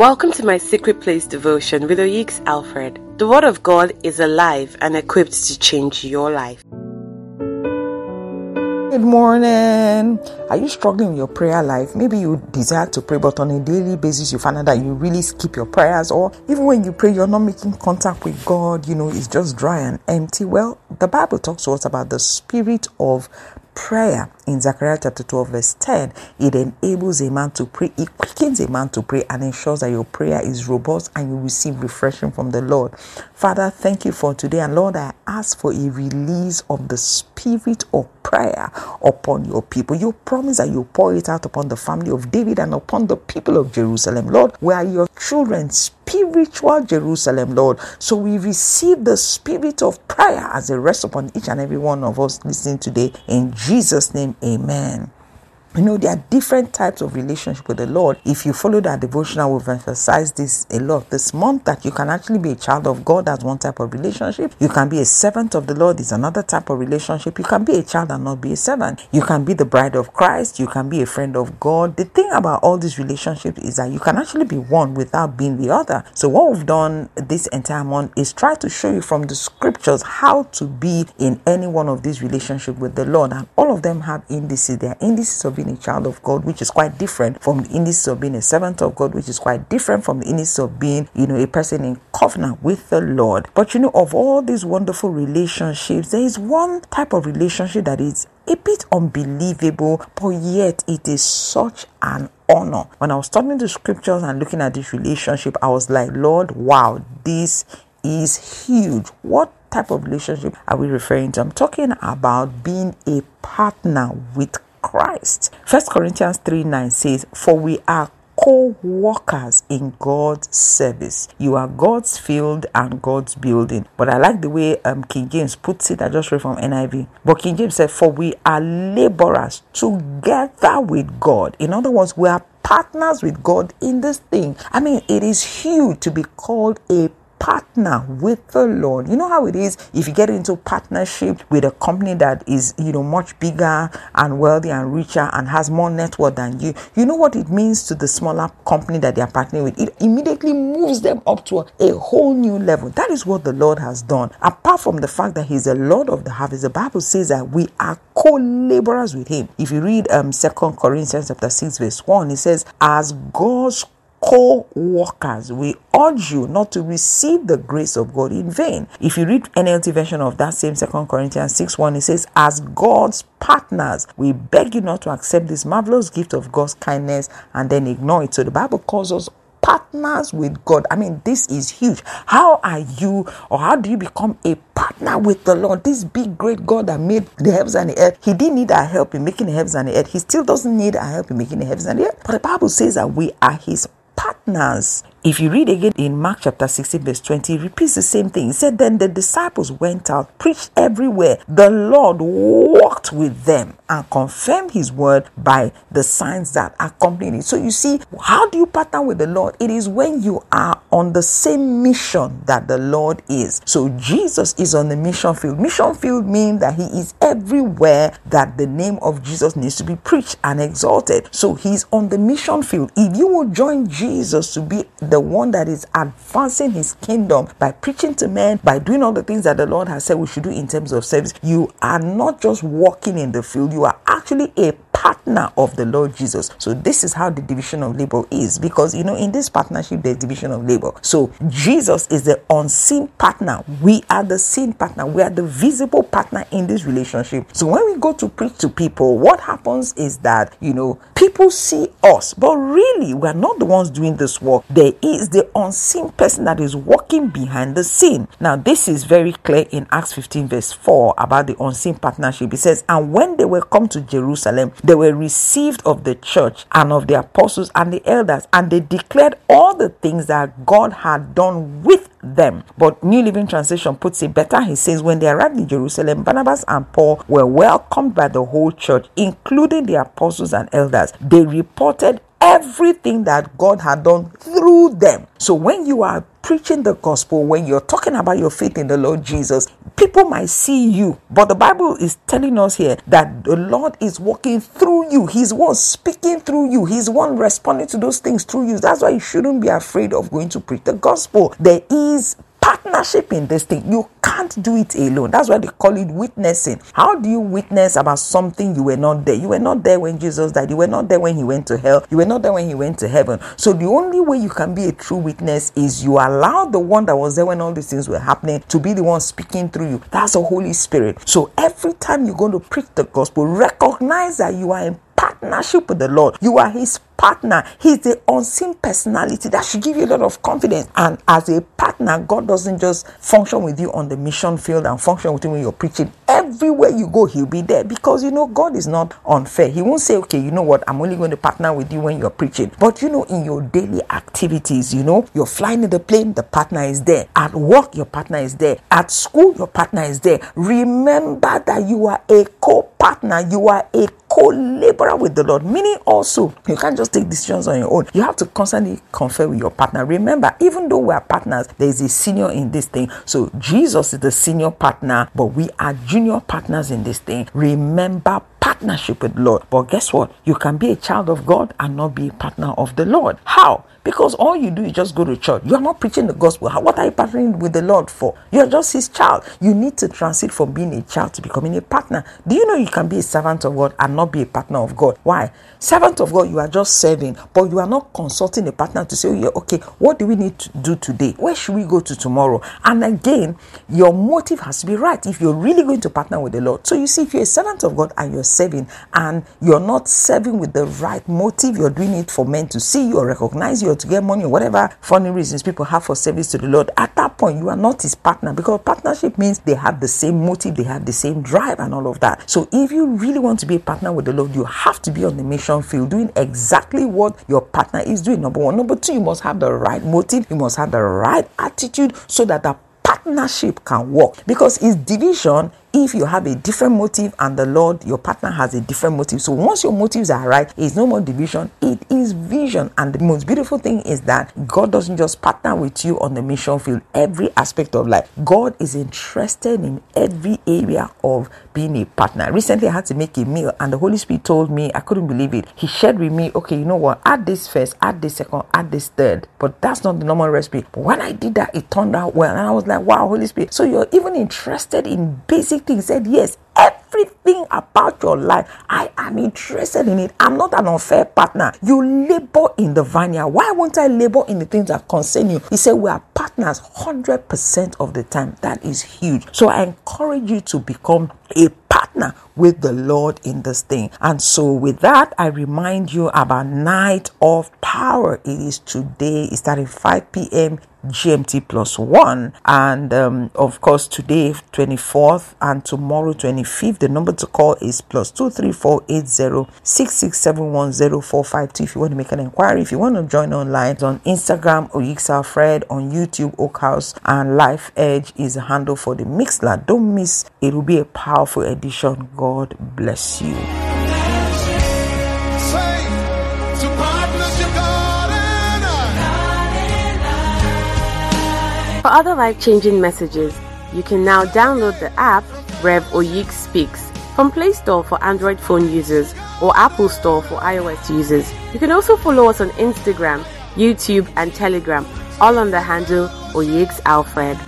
Welcome to my Secret Place devotion with Oyix Alfred. The Word of God is alive and equipped to change your life. Good morning. Are you struggling with your prayer life? Maybe you desire to pray, but on a daily basis, you find out that you really skip your prayers, or even when you pray, you're not making contact with God, you know, it's just dry and empty. Well, the Bible talks to us about the spirit of prayer in Zechariah chapter 12, verse 10, it enables a man to pray, it quickens a man to pray, and ensures that your prayer is robust and you receive refreshing from the Lord. Father, thank you for today. And Lord, I ask for a release of the spirit of prayer upon your people. You promise that you pour it out upon the family of David and upon the people of Jerusalem. Lord, we are your children, spiritual Jerusalem, Lord. So we receive the spirit of prayer as a rest upon each and every one of us listening today. In Jesus' name, Amen. You know, there are different types of relationship with the Lord. If you follow that devotional, we've emphasized this a lot this month that you can actually be a child of God. That's one type of relationship. You can be a servant of the Lord, is another type of relationship. You can be a child and not be a servant. You can be the bride of Christ. You can be a friend of God. The thing about all these relationships is that you can actually be one without being the other. So, what we've done this entire month is try to show you from the scriptures how to be in any one of these relationships with the Lord. And all of them have indices. They are indices of being a child of God, which is quite different from the indices of being a servant of God, which is quite different from the indices of being, you know, a person in covenant with the Lord. But you know, of all these wonderful relationships, there is one type of relationship that is a bit unbelievable, but yet it is such an honor. When I was studying the scriptures and looking at this relationship, I was like, Lord, wow, this is huge. What type of relationship are we referring to? I'm talking about being a partner with Christ. First Corinthians 3 9 says, For we are co-workers in God's service. You are God's field and God's building. But I like the way um, King James puts it. I just read from NIV. But King James said, "For we are laborers together with God." In other words, we are partners with God in this thing. I mean, it is huge to be called a partner with the Lord. You know how it is if you get into partnership with a company that is, you know, much bigger and wealthy and richer and has more network than you. You know what it means to the smaller company that they are partnering with. It immediately moves them up to a, whole new level. That is what the Lord has done. Apart from the fact that He's the Lord of the harvest, the Bible says that we are co-laborers with Him. If you read um Second Corinthians chapter six verse one, it says, "As God's co workers, we urge you not to receive the grace of God in vain. If you read NLT version of that same Second Corinthians 6 1, it says, As God's partners, we beg you not to accept this marvelous gift of God's kindness and then ignore it. So the Bible calls us partners with God. I mean, this is huge. How are you, or how do you become a partner with the Lord? This big, great God that made the heavens and the earth. He didn't need our help in making the heavens and the earth. He still doesn't need our help in making the heavens and the earth. But the Bible says that we are His partners. If you read again in Mark chapter 16, verse 20, it repeats the same thing. He said, Then the disciples went out, preached everywhere. The Lord walked with them and confirmed his word by the signs that accompanied it. So you see, how do you partner with the Lord? It is when you are on the same mission that the Lord is. So Jesus is on the mission field. Mission field means that he is everywhere that the name of Jesus needs to be preached and exalted. So he's on the mission field. If you will join Jesus to be the one that is advancing his kingdom by preaching to men, by doing all the things that the Lord has said we should do in terms of service. You are not just walking in the field, you are actually a partner of the Lord Jesus. So this is how the division of labor is because you know in this partnership there's division of labor. So Jesus is the unseen partner. We are the seen partner. We are the visible partner in this relationship. So when we go to preach to people, what happens is that you know people see us, but really we are not the ones doing this work. There is the unseen person that is walking behind the scene. Now this is very clear in Acts 15 verse 4 about the unseen partnership. It says, and when they were come to Jerusalem, they were received of the church and of the apostles and the elders, and they declared all the things that God had done with them. But New Living Translation puts it better. He says, When they arrived in Jerusalem, Barnabas and Paul were welcomed by the whole church, including the apostles and elders. They reported everything that God had done through them. So when you are preaching the gospel, when you're talking about your faith in the Lord Jesus, people might see you. But the Bible is telling us here that the Lord is working through you. He's one speaking through you. He's one responding to those things through you. That's why you shouldn't be afraid of going to preach the gospel. There is partnership in this thing. You can't do it alone. That's why they call it witnessing. How do you witness about something you were not there? You were not there when Jesus died. You were not there when he went to hell. You were not there when he went to heaven. So the only way you can be a true witness is you allow the one that was there when all these things were happening to be the one speaking through you. That's the Holy Spirit. So every time you're going to preach the gospel, recognize that you are in partnership with the Lord. You are his partner. He's the unseen personality that should give you a lot of confidence. And as a partner, God doesn't just function with you on the mission field and function with you when you're preaching. Everywhere you go, He'll be there because you know God is not unfair. He won't say, okay, you know what, I'm only going to partner with you when you're preaching. But you know, in your daily activities, you know, you're flying in the plane, the partner is there. At work, your partner is there. At school, your partner is there. Remember that you are a co partner, you are a co-laborer with the Lord. Meaning also, you can't just take decisions on your own. You have to constantly confer with your partner. Remember, even though we are partners, there is a senior in this thing. So Jesus is the senior partner, but we are junior partners in this thing. Remember partnership with the Lord. But guess what? You can be a child of God and not be a partner of the Lord. How? Because all you do is just go to church. You are not preaching the gospel. What are you partnering with the Lord for? You're just his child. You need to transit from being a child to becoming a partner. Do you know you can be a servant of God and not be a partner of God? Why? Servant of God, you are just serving, but you are not consulting a partner to say, oh, yeah, okay, what do we need to do today? Where should we go to tomorrow? And again, your motive has to be right if you're really going to partner with the Lord. So you see, if you're a servant of God and you're serving and you're not serving with the right motive, you're doing it for men to see you or recognize you or to get money or whatever funny reasons people have for service to the Lord, at that point you are not his partner because partnership means they have the same motive, they have the same drive, and all of that. So if you really want to be a partner with the Lord, you have to be on the mission field doing exactly what your partner is doing. Number one. Number two, you must have the right motive, you must have the right attitude so that the partnership can work because it's division if you have a different motive and the Lord, your partner, has a different motive. So once your motives are right, it's no more division, it is vision. And the most beautiful thing is that God doesn't just partner with you on the mission field, every aspect of life. God is interested in every area of being a partner. Recently, I had to make a meal, and the Holy Spirit told me, I couldn't believe it. He shared with me, okay, you know what, add this first, add this second, add this third. But that's not the normal recipe. But when I did that, it turned out well. And I was like, wow, Holy Spirit. So you're even interested in basic he said, Yes, everything about your life, I am interested in it. I'm not an unfair partner. You labor in the vineyard. Why won't I labor in the things that concern you? He said, We are partners 100% of the time. That is huge. So I encourage you to become a partner with the Lord in this thing. And so, with that, I remind you about Night of Power. It is today, it's starting 5 p.m. GMT plus one. And um, of course, today, 24th, and tomorrow, 25th, the number to call is plus 23480 If you want to make an inquiry, if you want to join online, it's on Instagram, Oyix Alfred, on YouTube, Oak House, and Life Edge is a handle for the Mixlr. Don't miss, it will be a powerful edition. God bless you. For other life changing messages, you can now download the app Rev Oyix Speaks from Play Store for Android phone users or Apple Store for iOS users. You can also follow us on Instagram, YouTube, and Telegram, all on the handle Oyix Alfred.